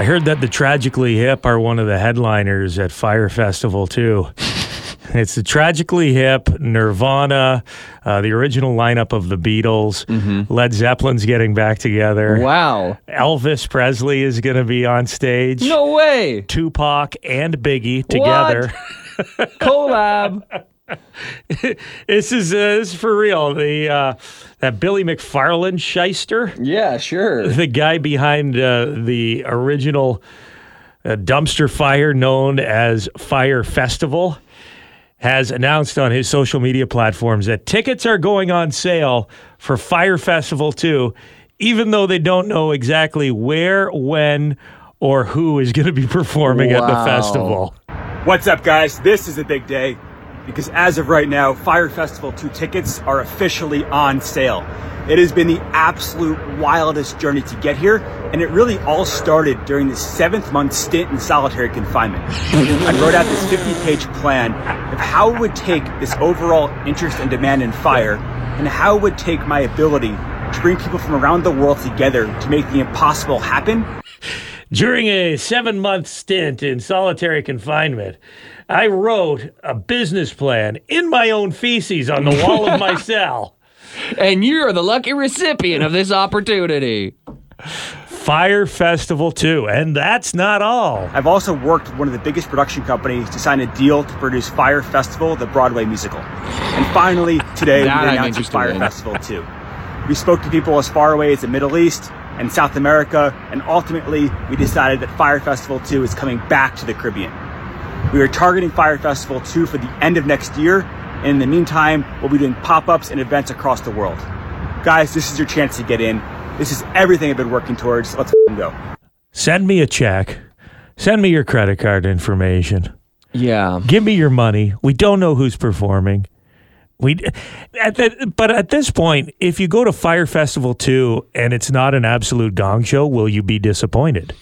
I heard that the Tragically Hip are one of the headliners at Fyre Festival too. It's the Tragically Hip, Nirvana, uh, the original lineup of the Beatles. Led Zeppelin's getting back together. Wow. Elvis Presley is going to be on stage. No way. Tupac and Biggie together. Collab. this is uh, this is for real. The uh, that Billy McFarland shyster, yeah, sure. the guy behind uh, the original uh, dumpster fire known as Fyre Festival, has announced on his social media platforms that tickets are going on sale for Fyre Festival 2, even though they don't know exactly where, when, or who is going to be performing at the festival. What's up, guys? This is a big day because as of right now, Fyre Festival 2 tickets are officially on sale. It has been the absolute wildest journey to get here, and it really all started during the seventh month stint in solitary confinement. I wrote out this 50 page plan of how it would take this overall interest and demand in Fyre, and how it would take my ability to bring people from around the world together to make the impossible happen During a seven month stint in solitary confinement, I wrote a business plan in my own feces on the wall of my cell. And you're the lucky recipient of this opportunity. Fyre Festival 2. And that's not all. I've also worked with one of the biggest production companies to sign a deal to produce Fyre Festival, the Broadway musical. And finally, today we I'm announced Fyre in. Festival 2. We spoke to people as far away as the Middle East and South America, and ultimately we decided that Fyre Festival 2 is coming back to the Caribbean. We are targeting Fyre Festival 2 for the end of next year, and in the meantime, we'll be doing pop-ups and events across the world. Guys, this is your chance to get in. This is everything I've been working towards. Let's go. Send me a check. Send me your credit card information. Yeah. Give me your money. We don't know who's performing. We, at but at this point, if you go to Fyre Festival 2 and it's not an absolute gong show, will you be disappointed?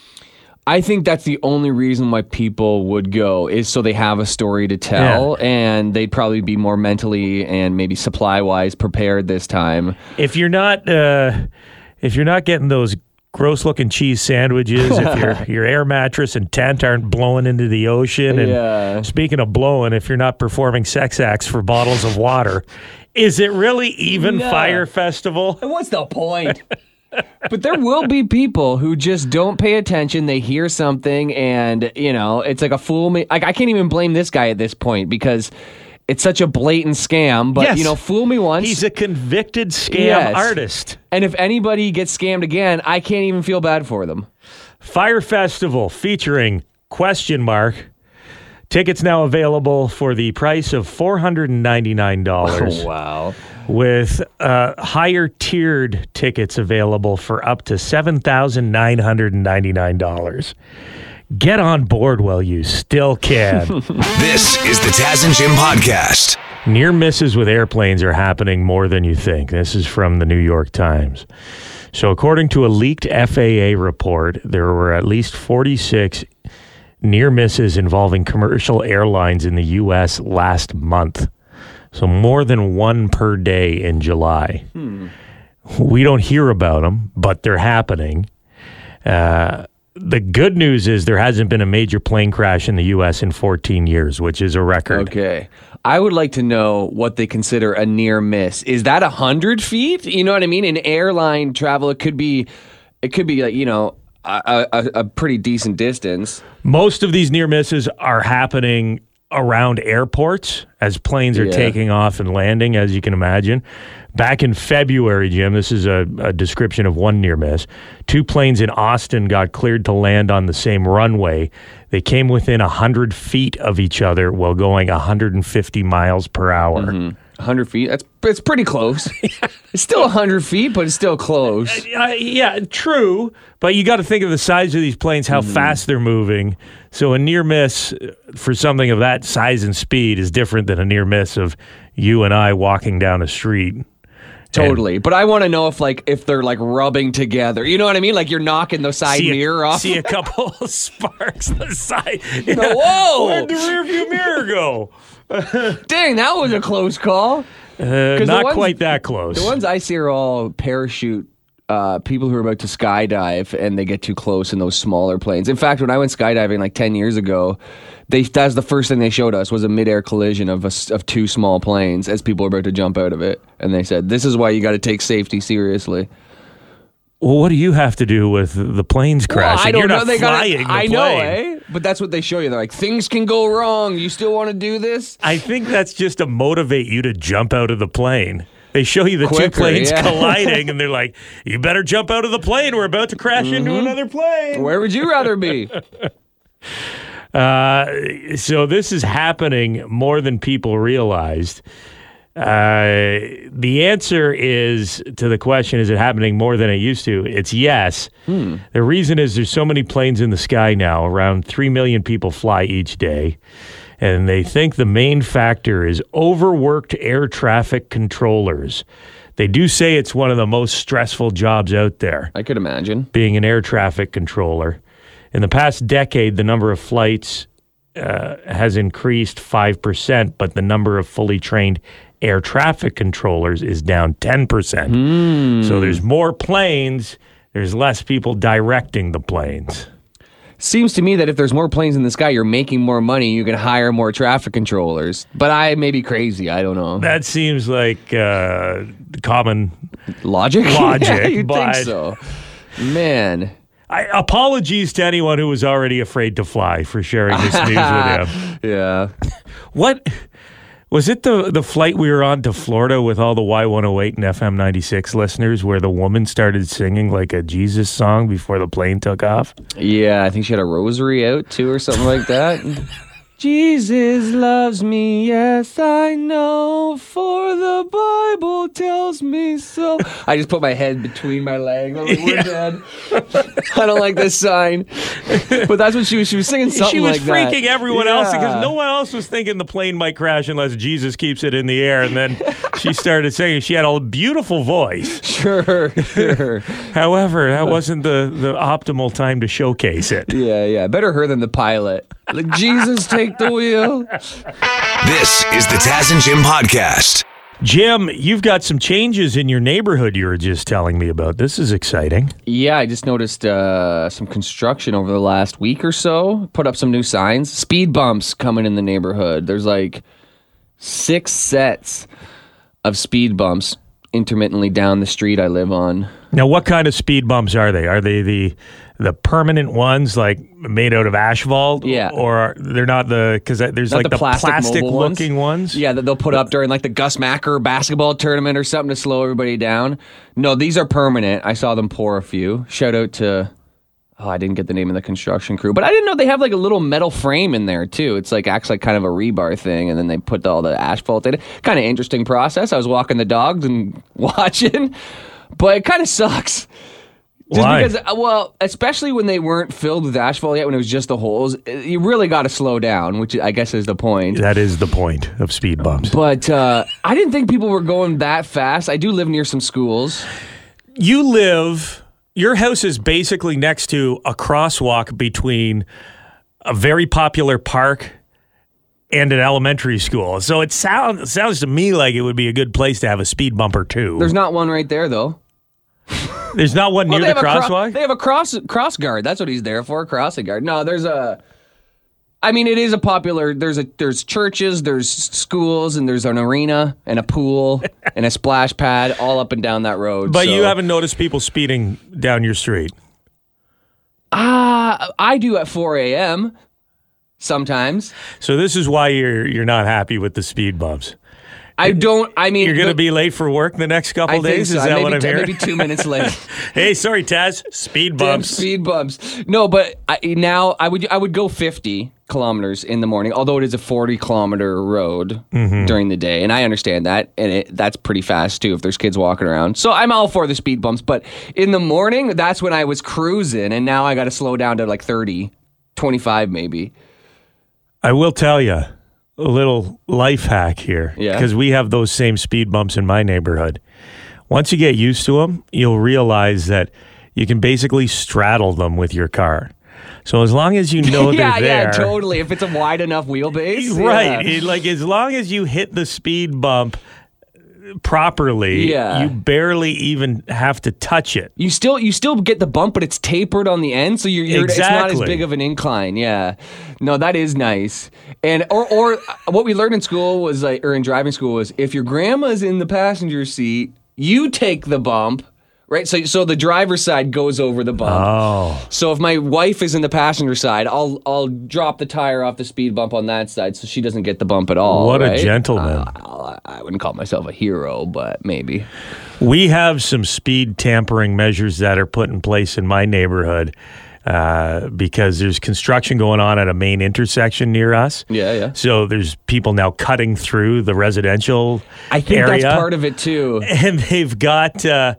I think that's the only reason why people would go is so they have a story to tell and they'd probably be more mentally and maybe supply wise prepared this time. if you're not uh, if you're not getting those gross looking cheese sandwiches, if your your air mattress and tent aren't blowing into the ocean, and Yeah. speaking of blowing, if you're not performing sex acts for bottles of water, is it really even No. Fyre Festival? What's the point? but there will be people who just don't pay attention. They hear something, and you know, it's like a fool me. Like I can't even blame this guy at this point because it's such a blatant scam. But Yes. you know, fool me once. He's a convicted scam Yes. artist. and if anybody gets scammed again, I can't even feel bad for them. Fyre Festival featuring question mark. Tickets now available for the price of four hundred and ninety nine dollars. wow. with uh, higher tiered tickets available for up to $7,999. Get on board while you still can. This is the Taz and Jim podcast. Near misses with airplanes are happening more than you think. This is from the New York Times. So, according to a leaked FAA report, there were at least 46 near misses involving commercial airlines in the U.S. last month. So, more than one per day in July. We don't hear about them, but they're happening. Uh, the good news is there hasn't been a major plane crash in the U.S. in 14 years, which is a record. Okay. I would like to know what they consider a near miss. Is that a hundred feet? You know what I mean? In airline travel, it could be, it could be like you know a, a, a pretty decent distance. Most of these near misses are happening around airports as planes are yeah. taking off and landing, as you can imagine. Back in February, Jim, this is a, a, description of one near miss. Two planes in Austin got cleared to land on the same runway. They came within 100 feet of each other while going 150 miles per hour. Mm-hmm. 100 feet. That's it's pretty close. it's still 100 feet, but it's still close. Uh, yeah, true. But you got to think of the size of these planes, how mm-hmm. fast they're moving. So a near miss uh, for something of that size and speed is different than a near miss of you and I walking down a street. Totally. And, but I want to know if like if they're like rubbing together. You know what I mean? Like you're knocking the side a, mirror off. See a couple sparks the side. Yeah. Whoa! Where'd the rear view mirror go? Dang, that was a close call. Uh, not ones- quite that close. The ones I see are all parachute uh, people who are about to skydive and they get too close in those smaller planes. In fact, when I went skydiving like ten years ago, they that's the first thing they showed us was a midair collision of a of two small planes as people were about to jump out of it, and they said this is why you got to take safety seriously. Well, what do you have to do with the planes crashing? I don't You're know. not They flying gotta, the I plane. know, eh? But that's what they show you. They're like, things can go wrong. You still want to do this? I think that's just to motivate you to jump out of the plane. They show you the two planes yeah. colliding, and they're like, "You better jump out of the plane. We're about to crash into Mm-hmm. another plane." Where would you rather be? Uh, so this is happening more than people realized. Uh, the answer is to the question: Is it happening more than it used to? It's yes. The reason is there's so many planes in the sky now. Around three million people fly each day, and they think the main factor is overworked air traffic controllers. They do say it's one of the most stressful jobs out there I could imagine. being an air traffic controller. In the past decade, the number of flights uh, has increased 5%, but the number of fully trained air traffic controllers is down 10%. So there's more planes, there's less people directing the planes. Seems to me that if there's more planes in the sky, you're making more money. You can hire more traffic controllers. But I may be crazy. I don't know. That seems like uh, common. Logic? Logic, yeah, you think so? Man. I, apologies to anyone who was already afraid to fly for sharing this news with him. Yeah. What was it the the flight we were on to Florida with all the Y108 and FM 96 listeners where the woman started singing like a Jesus song before the plane took off? Yeah, I think she had a rosary out too or something like that. Jesus loves me, yes, I know, for the Bible tells me so. I just put my head between my legs. I'm like, we're dead. I don't like this sign. But that's what she was. She was singing something she was like that. freaking everyone else because no one else was thinking the plane might crash unless Jesus keeps it in the air. And then she started singing. She had a beautiful voice. Sure, sure. However, that wasn't the, the optimal time to showcase it. Yeah, yeah. Better her than the pilot. Like, Jesus, take the wheel. This is the Taz and Jim podcast. Jim, you've got some changes in your neighborhood you were just telling me about. This is exciting. Yeah, I just noticed uh, some construction over the last week or so. Put up some new signs. Speed bumps coming in the neighborhood. There's like six sets of speed bumps intermittently down the street I live on. Now, what kind of speed bumps are they? Are they the the permanent ones, like made out of asphalt? Yeah. Or are, they're not the because there's Not like the the, plastic plastic, mobile ones? looking ones. Yeah, that they'll put up during like the Gus Macker basketball tournament or something to slow everybody down. No, these are permanent. I saw them pour a few. Shout out to oh, I didn't get the name of the construction crew, but I didn't know they have like a little metal frame in there too. It's like acts like kind of a rebar thing, and then they put all the asphalt in it. Kind of interesting process. I was walking the dogs and watching, but it kind of sucks. Just Why? because, uh, well, especially when they weren't filled with asphalt yet, when it was just the holes, uh, you really got to slow down, which I guess is the point. That is the point of speed bumps. But uh, I didn't think people were going that fast. I do live near some schools. You live. Your house is basically next to a crosswalk between a very popular park and an elementary school. So it sounds sounds to me like it would be a good place to have a speed bump or two. There's not one right there though. There's not one Well, near the crosswalk. they have a cross cross guard. That's what he's there for, a crossing guard. No, there's a. I mean, it is a popular. There's a there's churches, there's schools, and there's an arena and a pool and a splash pad all up and down that road. but so- you haven't noticed people speeding down your street. Ah, I do at 4 a.m. Sometimes So this is why you're you're not happy with the speed bumps. I don't. I mean, You're going to be late for work the next couple days. so. Is that maybe, what I'm hearing? maybe two minutes late. hey, sorry, Taz. Speed Damn bumps. speed bumps. No, but I, now I would I would go 50 kilometers in the morning, although it is a 40 kilometer road Mm-hmm. during the day, and I understand that, and it, that's pretty fast too if there's kids walking around. So I'm all for the speed bumps, but in the morning, that's when I was cruising, and now I got to slow down to like 30, 25 maybe. I will tell you little life hack here. Yeah. Because we have those same speed bumps in my neighborhood. Once you get used to them, you'll realize that you can basically straddle them with your car. So as long as you know yeah, they're there, yeah, totally. If it's a wide enough wheelbase, right? yeah. It- like as long as you hit the speed bump properly, Yeah. you barely even have to touch it. You still you still get the bump, but it's tapered on the end, so you're, you're it's not as big of an incline. Yeah, no, that is nice. And or or what we learned in school was like, or in driving school was if your grandma's in the passenger seat, you take the bump, right? So so the driver's side goes over the bump. Oh, So if my wife is in the passenger side, I'll I'll drop the tire off the speed bump on that side, so she doesn't get the bump at all. What a right? gentleman. Uh, I wouldn't call myself a hero, but maybe. we have some speed tampering measures that are put in place in my neighborhood. Uh, because there's construction going on at a main intersection near us. Yeah, yeah. So there's people now cutting through the residential I think area. that's part of it too. and they've got uh,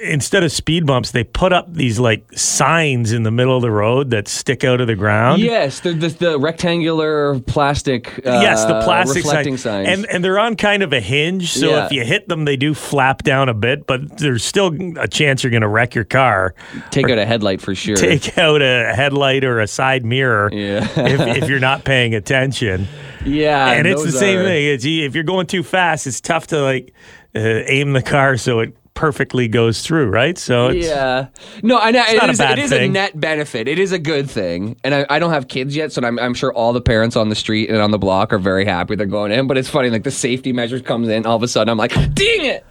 instead of speed bumps, they put up these like signs in the middle of the road that stick out of the ground. Yes, the, the, the rectangular plastic. Uh, yes, the plastic reflecting sign. signs. and and they're on kind of a hinge, so Yeah. if you hit them, they do flap down a bit, but there's still a chance you're going to wreck your car. take out a headlight for sure. Take out a headlight or a side mirror Yeah. if, if you're not paying attention. yeah, and it's the same are- thing. It's if you're going too fast, it's tough to like uh, aim the car so it perfectly goes through, right? So it's, Yeah, no, I know it not a is. bad it is a net benefit. It is a good thing, and I, I don't have kids yet, so I'm, I'm sure all the parents on the street and on the block are very happy they're going in. But it's funny, like the safety measures comes in, all of a sudden I'm like, dang it!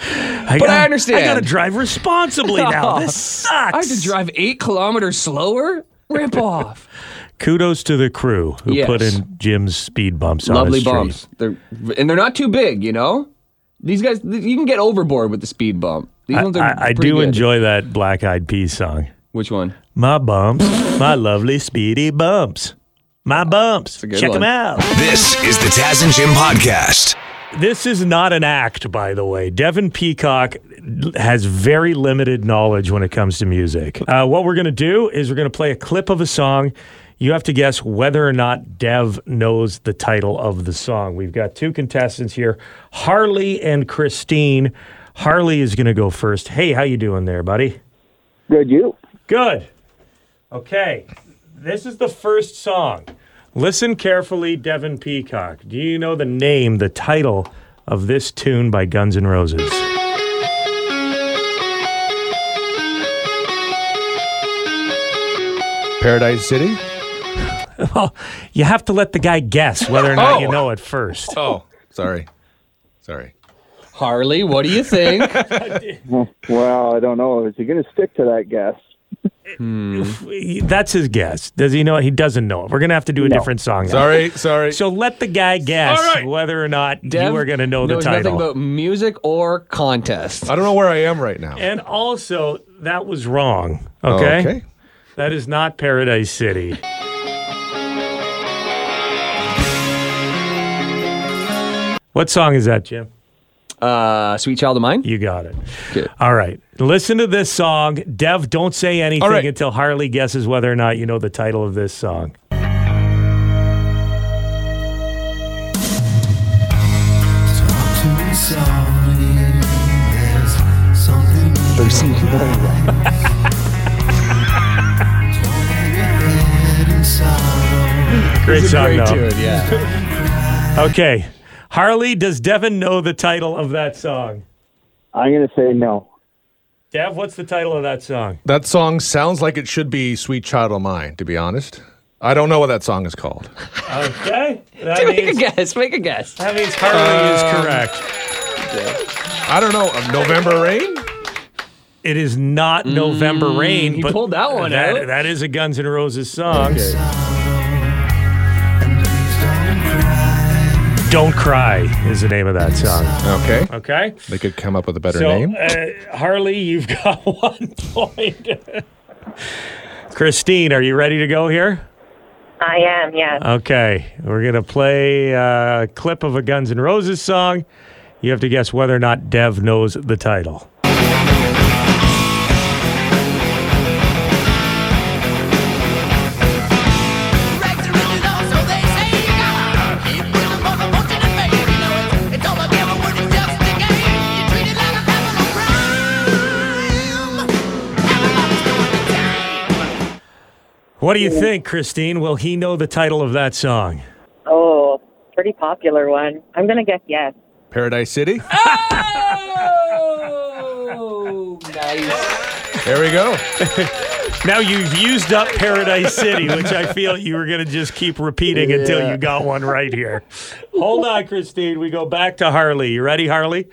I But I gotta- understand. I got to drive responsibly now. This sucks. I have to drive eight kilometers slower. Rip off. Kudos to the crew who Yes. put in Jim's speed bumps Lovely his bumps. They're and they're not too big, you know. These guys, you can get overboard with the speed bump. These I, ones are. I, I do good. enjoy that Black Eyed Peas song. Which one? My bumps, my lovely speedy bumps. My bumps. a good Check them out. This is the Taz and Jim podcast. This is not an act, by the way. Devin Peacock has very limited knowledge when it comes to music. Uh, what we're going to do is we're going to play a clip of a song. You have to guess whether or not Dev knows the title of the song. We've got two contestants here, Harley and Christine. Harley is going to go first. Hey, how you doing there, buddy? Good, you. Good. Okay. This is the first song. Listen carefully, Devin Peacock. Do you know the name, the title of this tune by Guns N' Roses? Paradise City? Well, you have to let the guy guess whether or not you Oh. know it first. Oh, sorry. Sorry. Harley, what do you think? Well, I don't know. Is he going to stick to that guess? Hmm. That's his guess. Does he know it? He doesn't know it. We're going to have to do a No. different song. now. Sorry, sorry. So let the guy guess All right. whether or not Dev you are going to know the title. nothing about music or contest. I don't know where I am right now. and also, that was wrong. Okay? Okay. That is not Paradise City. What song is that, Jim? Uh, Sweet Child of Mine. You got it. Okay. All right. Listen to this song. Dev, don't say anything All right. until Harley guesses whether or not you know the title of this song. Great song, Great though. tune, yeah. Okay. Harley, does Devin know the title of that song? I'm going to say no. Dev, what's the title of that song? That song sounds like it should be Sweet Child of Mine, to be honest. I don't know what that song is called. Okay. That Make a guess. Make a guess. that means Harley is Um, correct. I don't know. Uh, November Rain? It is not November Rain. Mm, he but pulled that one that- out. That is a Guns N' Roses song. Don't Cry is the name of that song. Okay. Okay? They could come up with a better So, name. uh, Harley, you've got one point. Christine, are you ready to go here? I am, yes. Okay, we're gonna play a clip of a Guns N' Roses song. You have to guess whether or not Dev knows the title. What do you think, Christine? Will he know the title of that song? Oh, pretty popular one. I'm going to guess yes. Paradise City. Oh, nice. There we go. Now you've used up Paradise City, which I feel you were going to just keep repeating until you got one right here. Hold on, Christine. We go back to Harley. You ready, Harley?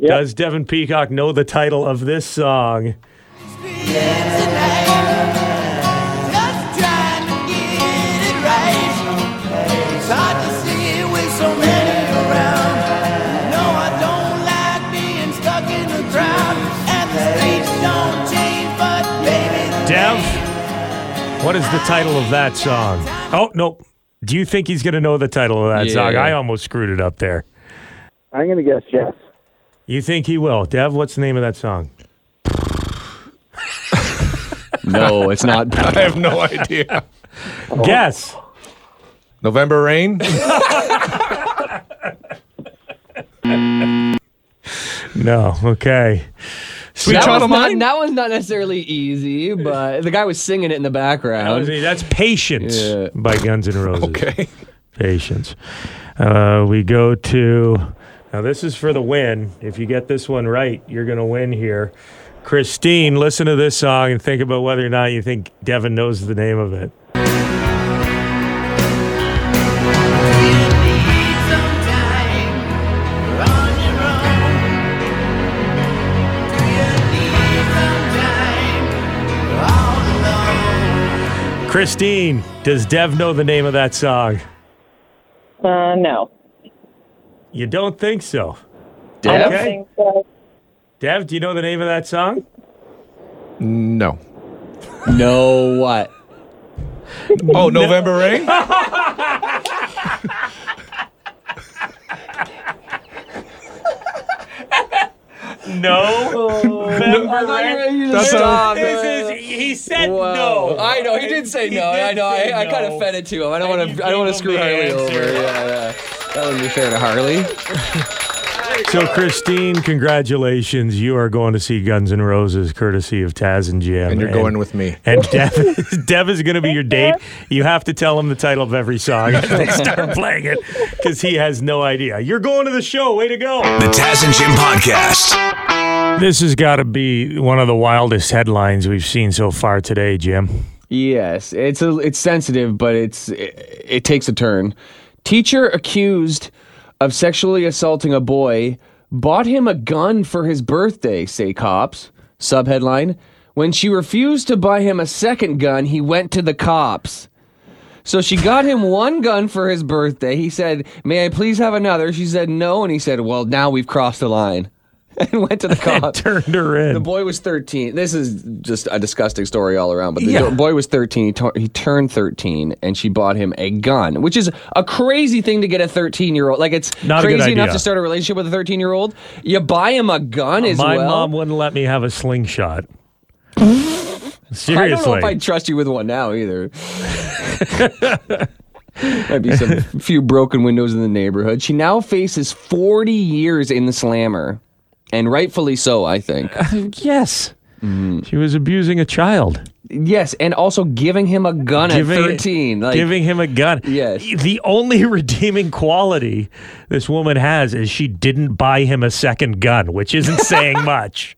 Does Devin Peacock know the title of this song? What is the title of that song? Oh, no. Do you think he's going to know the title of that Yeah. song? I almost screwed it up there. I'm going to guess yes. You think he will? Dev, what's the name of that song? No, it's not. I have no idea. Guess. November Rain. No. Okay. Sweet That Child was, of not, that was not necessarily easy, but the guy was singing it in the background. That's Patience Yeah. by Guns N' Roses. Okay. Patience. Uh, we go to. Now, this is for the win. If you get this one right, you're going to win here. Christine, listen to this song and think about whether or not you think Devin knows the name of it. Christine, does Dev know the name of that song? Uh, no. You don't think so. I don't Okay. think so. Dev, do you know the name of that song? No. No, what? Oh, November Rain. No. That's Stop, a, man. He said no. I know he did say He no. did I know. say I, I kind of fed it to him. I don't want to. I don't want to screw Harley answer. over. Yeah, yeah. That wouldn't be fair to Harley. So, Christine, congratulations. You are going to see Guns N' Roses courtesy of Taz and Jim. and you're going with me. And Dev, Dev is going to be your date. You have to tell him the title of every song as they start playing it because he has no idea. You're going to the show. Way to go. The Taz and Jim Podcast. This has got to be one of the wildest headlines we've seen so far today, Jim. Yes, it's a, it's sensitive, but it's it, it takes a turn. Teacher accused of sexually assaulting a boy bought him a gun for his birthday, say cops. Subheadline: When she refused to buy him a second gun, he went to the cops. So she got him one gun for his birthday. He said, "May I please have another?" She said, "No," and he said, "Well, now we've crossed the line." And went to the cops. Turned her in. The boy was 13. This is just a disgusting story all around. But the Yeah. boy was 13. He, he turned 13, and she bought him a gun, which is a crazy thing to get a 13 year old. Like it's Not crazy enough to start a relationship with a 13 year old. You buy him a gun as My well. mom wouldn't let me have a slingshot. I Seriously. don't know if I'd trust you with one now either. Might be some few broken windows in the neighborhood. She now faces 40 years in the slammer, and rightfully so, I think. yes. Mm-hmm. She was abusing a child. yes, and also giving him a gun at 13. Like, giving him a gun. Yes. The only redeeming quality this woman has is she didn't buy him a second gun, which isn't saying much.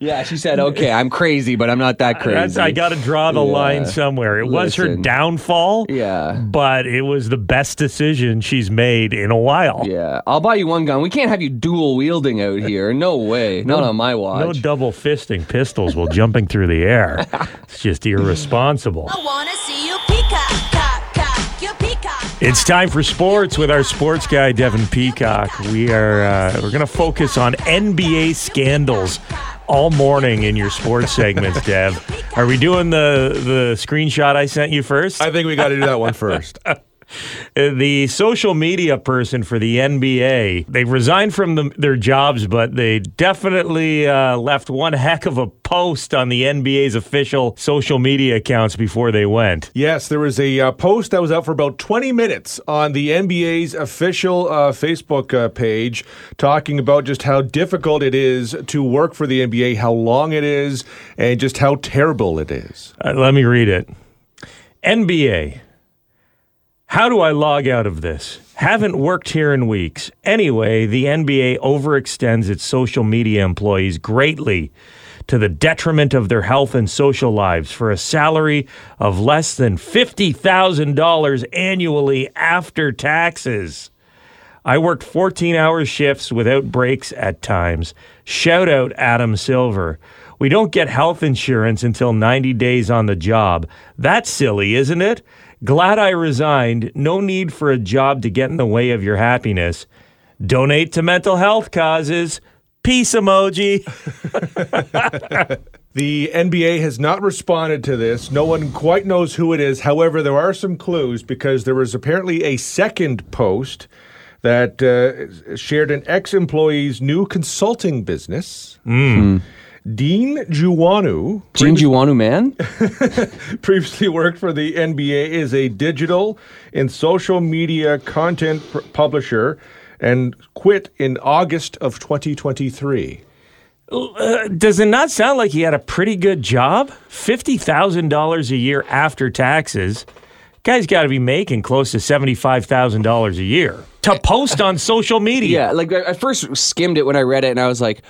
Yeah, she said, "Okay, I'm crazy, but I'm not that crazy." That's, I got to draw the Yeah. line somewhere. It was her downfall. Yeah. But it was the best decision she's made in a while. Yeah, I'll buy you one gun. We can't have you dual wielding out here. No way. Not on my watch. No double fisting pistols while jumping through the air. It's just irresponsible. I wanna see you peacock, cock, cock, your peacock. It's time for sports with our sports guy Devin Peacock. We are uh, we're going to focus on NBA scandals all morning in your sports segments, Dev. Are we doing the the screenshot I sent you first? I think we got to do that one first. The social media person for the NBA. They resigned from the, their jobs, but they definitely uh, left one heck of a post on the NBA's official social media accounts before they went. Yes, there was a uh, post that was out for about 20 minutes on the NBA's official uh, Facebook uh, page talking about just how difficult it is to work for the NBA, how long it is, and just how terrible it is. Uh, let me read it. NBA. How do I log out of this? Haven't worked here in weeks. Anyway, the NBA overextends its social media employees greatly to the detriment of their health and social lives for a salary of less than $50,000 annually after taxes. I worked 14 hour shifts without breaks at times. Shout out Adam Silver. We don't get health insurance until 90 days on the job. That's silly, isn't it? Glad I resigned. No need for a job to get in the way of your happiness. Donate to mental health causes. Peace emoji. The NBA has not responded to this. No one quite knows who it is. However, there are some clues because there was apparently a second post that uh, shared an ex employee's new consulting business. Dean Juwanu, Dean Juwanu, man. previously worked for the NBA, is a digital and social media content pr- publisher and quit in August of 2023. Uh, does it not sound like he had a pretty good job? $50,000 a year after taxes. Guy's got to be making close to $75,000 a year to post on social media. Yeah, like I I first skimmed it when I read it, and I was like,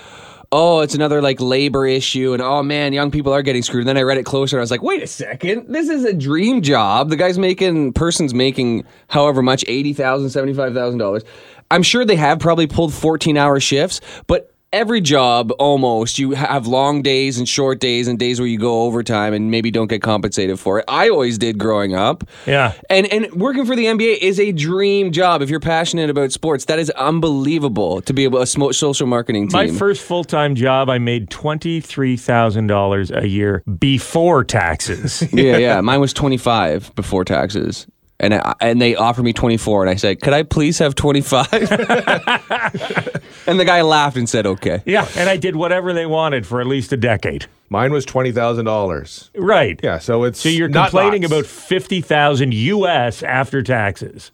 "Oh, it's another like labor issue," and oh man, young people are getting screwed. And then I read it closer, and I was like, "Wait a second, this is a dream job. The guy's making, person's making however much, eighty thousand, seventy-five thousand dollars. I'm sure they have probably pulled fourteen-hour shifts, but." Every job, almost, you have long days and short days and days where you go overtime and maybe don't get compensated for it. I always did growing up. Yeah. And and working for the NBA is a dream job if you're passionate about sports. That is unbelievable to be able a social marketing team. My first full time job, I made $23,000 a year before taxes. yeah, yeah. Mine was 25 before taxes. And I, and they offered me 24 and I said, "Could I please have 25?" and the guy laughed and said, "Okay." yeah. And I did whatever they wanted for at least a decade. Mine was $20,000. Right. Yeah, so it's So you're not complaining lots. about 50,000 US after taxes.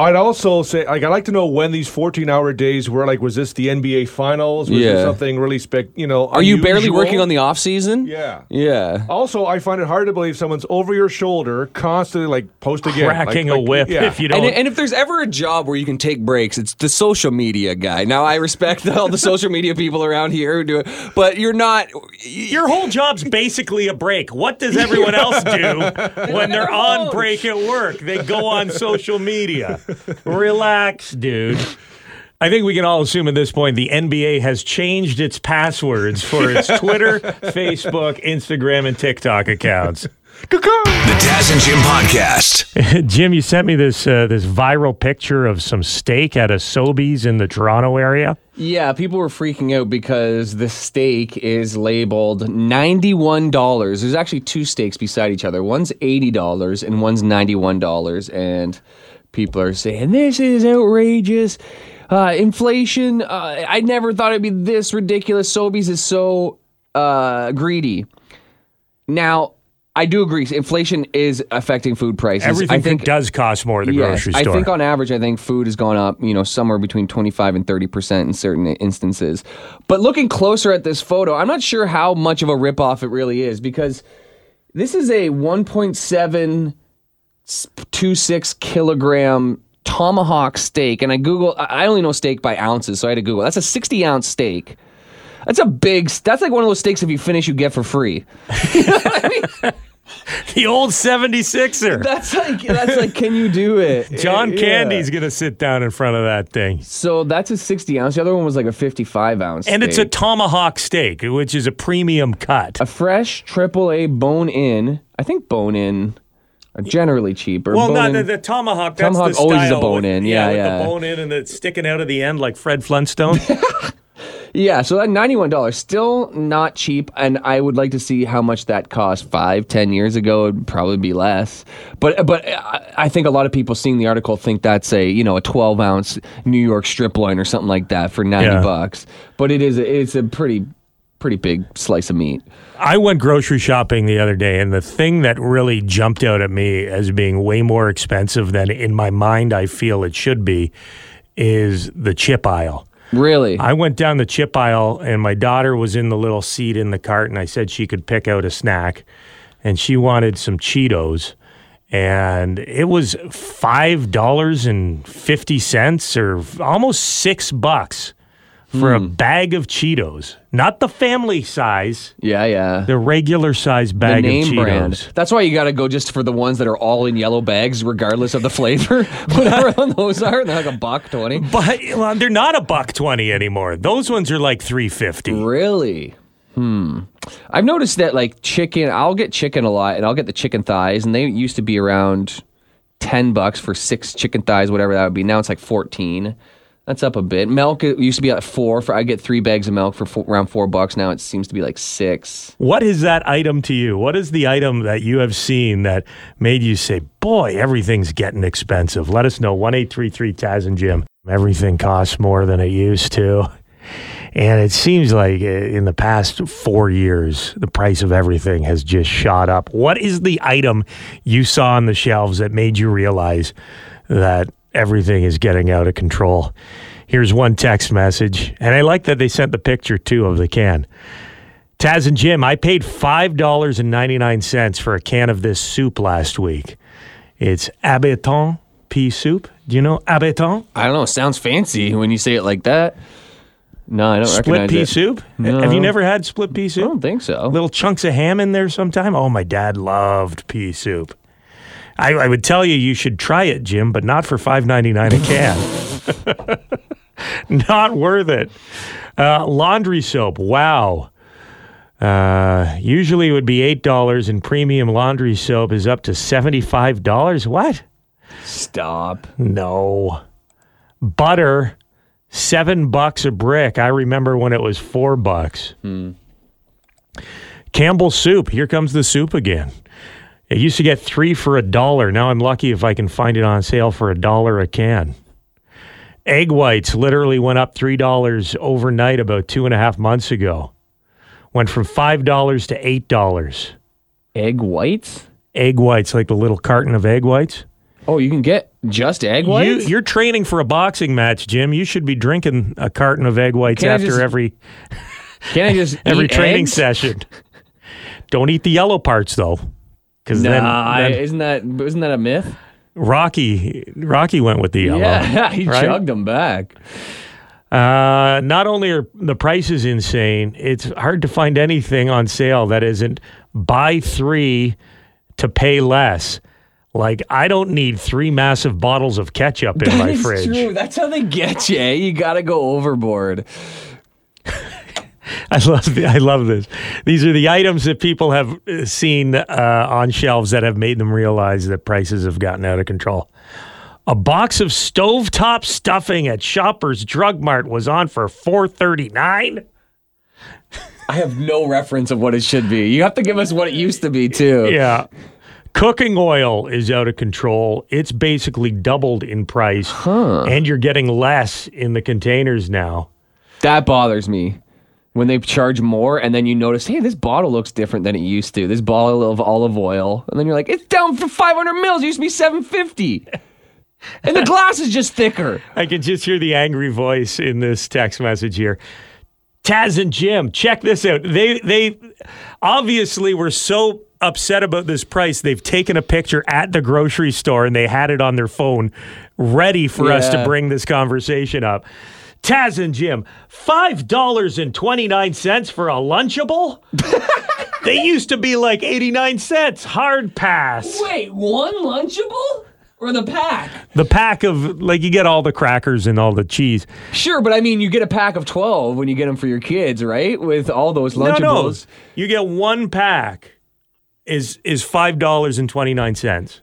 I'd also say, like, I'd like to know when these 14 hour days were. Like, was this the NBA Finals? Was Yeah. this something really spec, you know? Are you barely working on the off season? Yeah. Yeah. Also, I find it hard to believe someone's over your shoulder, constantly like post again, Cracking like, a like- whip Yeah. if you don't. And, and if there's ever a job where you can take breaks, it's the social media guy. Now I respect all the social media people around here who do it, but you're not. Your whole job's basically a break. What does everyone else do when they're on break at work? They go on social media. Relax, dude. I think we can all assume at this point the NBA has changed its passwords for its Twitter, Facebook, Instagram, and TikTok accounts. The Taz and Jim Podcast. Jim, you sent me this uh, this viral picture of some steak at a Sobeys in the Toronto area. Yeah, people were freaking out because the steak is labeled $91. There's actually two steaks beside each other. One's $80 and one's $91. And people are saying, this is outrageous. Uh, inflation, uh, I never thought it'd be this ridiculous. Sobeys is so uh, greedy. Now, I do agree. Inflation is affecting food prices. Everything I think does cost more at the Yes, grocery store. I think on average, I think food has gone up, you know, somewhere between 25 and 30% in certain instances. But looking closer at this photo, I'm not sure how much of a ripoff it really is because this is a 1.726 kilogram tomahawk steak. And I Google, I only know steak by ounces, so I had to Google. That's a 60 ounce steak. That's a big, that's like one of those steaks if you finish, you get for free. the old 76er. That's like, that's like, can you do it? John Yeah. Candy's going to sit down in front of that thing. So that's a 60 ounce. The other one was like a 55 ounce. And it's a tomahawk steak, which is a premium cut. a fresh triple A bone in. I think bone in Uh, generally cheaper. Well, bone no, the, the tomahawk. That's Tomahawk the always a bone in, yeah, with yeah. the bone in and it's sticking out of the end like Fred Flintstone. yeah. So that ninety one dollars still not cheap, and I would like to see how much that cost five, ten years ago. It'd probably be less. But but I I think a lot of people seeing the article think that's a you know a twelve ounce New York strip loin or something like that for ninety Yeah. bucks. But it is it's a pretty pretty big slice of meat. I went grocery shopping the other day, and the thing that really jumped out at me as being way more expensive than in my mind I feel it should be is the chip aisle. Really. I went down the chip aisle, and my daughter was in the little seat in the cart, and I said she could pick out a snack, and she wanted some Cheetos. and it was five dollars and fifty cents, or almost six bucks for a bag of Cheetos. Not the family size, Yeah, yeah. the regular size The bag of name Cheetos. brand. That's why you got to go just for the ones that are all in yellow bags, regardless of the flavor. Whatever those are, they're like a buck twenty. But well, they're not a buck twenty anymore. Those ones are like three fifty. Really? Hmm. I've noticed that like chicken, I'll get chicken a lot and I'll get the chicken thighs and they used to be around 10 bucks for six chicken thighs, whatever that would be. Now it's like 14. That's up a bit. Milk used to be at four for I get three bags of milk for four, around four bucks. Now it seems to be like six. What is that item to you? What is the item that you have seen that made you say, "Boy, everything's getting expensive"? Let us know. One eight three three Taz and Jim. Everything costs more than it used to, and it seems like uh, in the past four years, the price of everything has just shot up. What is the item you saw on the shelves that made you realize that everything is getting out of control? Here's one text message, and I like that they sent the picture too of the can. Taz and Jim, I paid $5.99 for a can of this soup last week. It's Habitant pea soup. Do you know Habitant? I don't know. It sounds fancy when you say it like that. No, I don't Split pea it. soup? No. Have you never had split pea soup? I don't think so. Little chunks of ham in there sometime? Oh, my dad loved pea soup. I, I would tell you you should try it, Jim, but not for $5.99 a can. not worth it. Uh, laundry soap. Wow. Uh, usually it would be eight dollars, and premium laundry soap is up to seventy-five dollars. What? Stop. No. Butter, seven bucks a brick. I remember when it was four bucks. Campbell soup. Here comes the soup again. It used to get three for a dollar. Now I'm lucky if I can find it on sale for a dollar a can. Egg whites literally went up three dollars overnight about two and a half months ago. Went from five dollars to eight dollars. Egg whites? Egg whites, like the little carton of egg whites. Oh, you can get just egg whites? you're training for a boxing match, Jim. You should be drinking a carton of egg whites Can't after just every Can I just every training eggs? session. Don't eat the yellow parts though, because Nah, then, I- then isn't that isn't that a myth? Rocky Rocky went with the yellow. Yeah, he right? chugged them back. Uh, not only are the prices insane, it's hard to find anything on sale that isn't buy three to pay less. Like I don't need three massive bottles of ketchup in my That is fridge. true. That's how they get you. eh? You got to go overboard. I love the, I love this. These are the items that people have uh, seen uh, on shelves that have made them realize that prices have gotten out of control. A box of stovetop stuffing at Shoppers Drug Mart was on for four thirty nine. I have no reference of what it should be. You have to give us what it used to be too. Yeah. Cooking oil is out of control. It's basically doubled in price, and you're getting less in the containers now. That bothers me. When they charge more and then you notice, hey, this bottle looks different than it used to. This bottle of olive oil. And then you're like, it's down for 500 mils. It used to be 750. and the glass is just thicker. I can just hear the angry voice in this text message here. Taz and Jim, check this out. They they obviously were so upset about this price. They've taken a picture at the grocery store and they had it on their phone ready for us to bring this conversation up. Taz and Jim, $5.29 for a Lunchable? they used to be like 89 cents. Hard pass. Wait, one Lunchable? Or the pack? The pack of, like, you get all the crackers and all the cheese. Sure, but I mean, you get a pack of 12 when you get them for your kids, right? With all those Lunchables. No, no. You get one pack is is $5.29.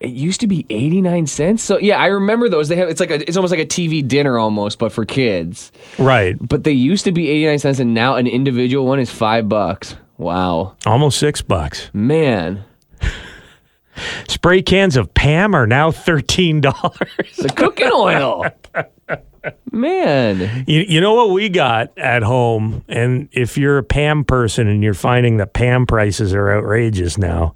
It used to be 89 cents. So yeah, I remember those. They have it's like a, it's almost like a TV dinner almost, but for kids. Right. But they used to be 89 cents and now an individual one is 5 bucks. Wow. Almost six bucks. Man. Spray cans of Pam are now thirteen dollars. The cooking oil. Man. You, you know what we got at home, and if you're a Pam person and you're finding that Pam prices are outrageous now,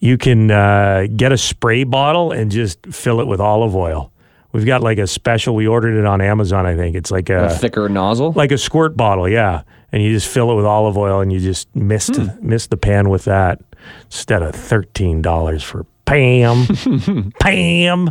you can uh, get a spray bottle and just fill it with olive oil. We've got like a special. We ordered it on Amazon. I think it's like A a thicker nozzle. like a squirt bottle, yeah. And you just fill it with olive oil, and you just mist Hmm. mist the pan with that instead of thirteen dollars for Pam. Pam.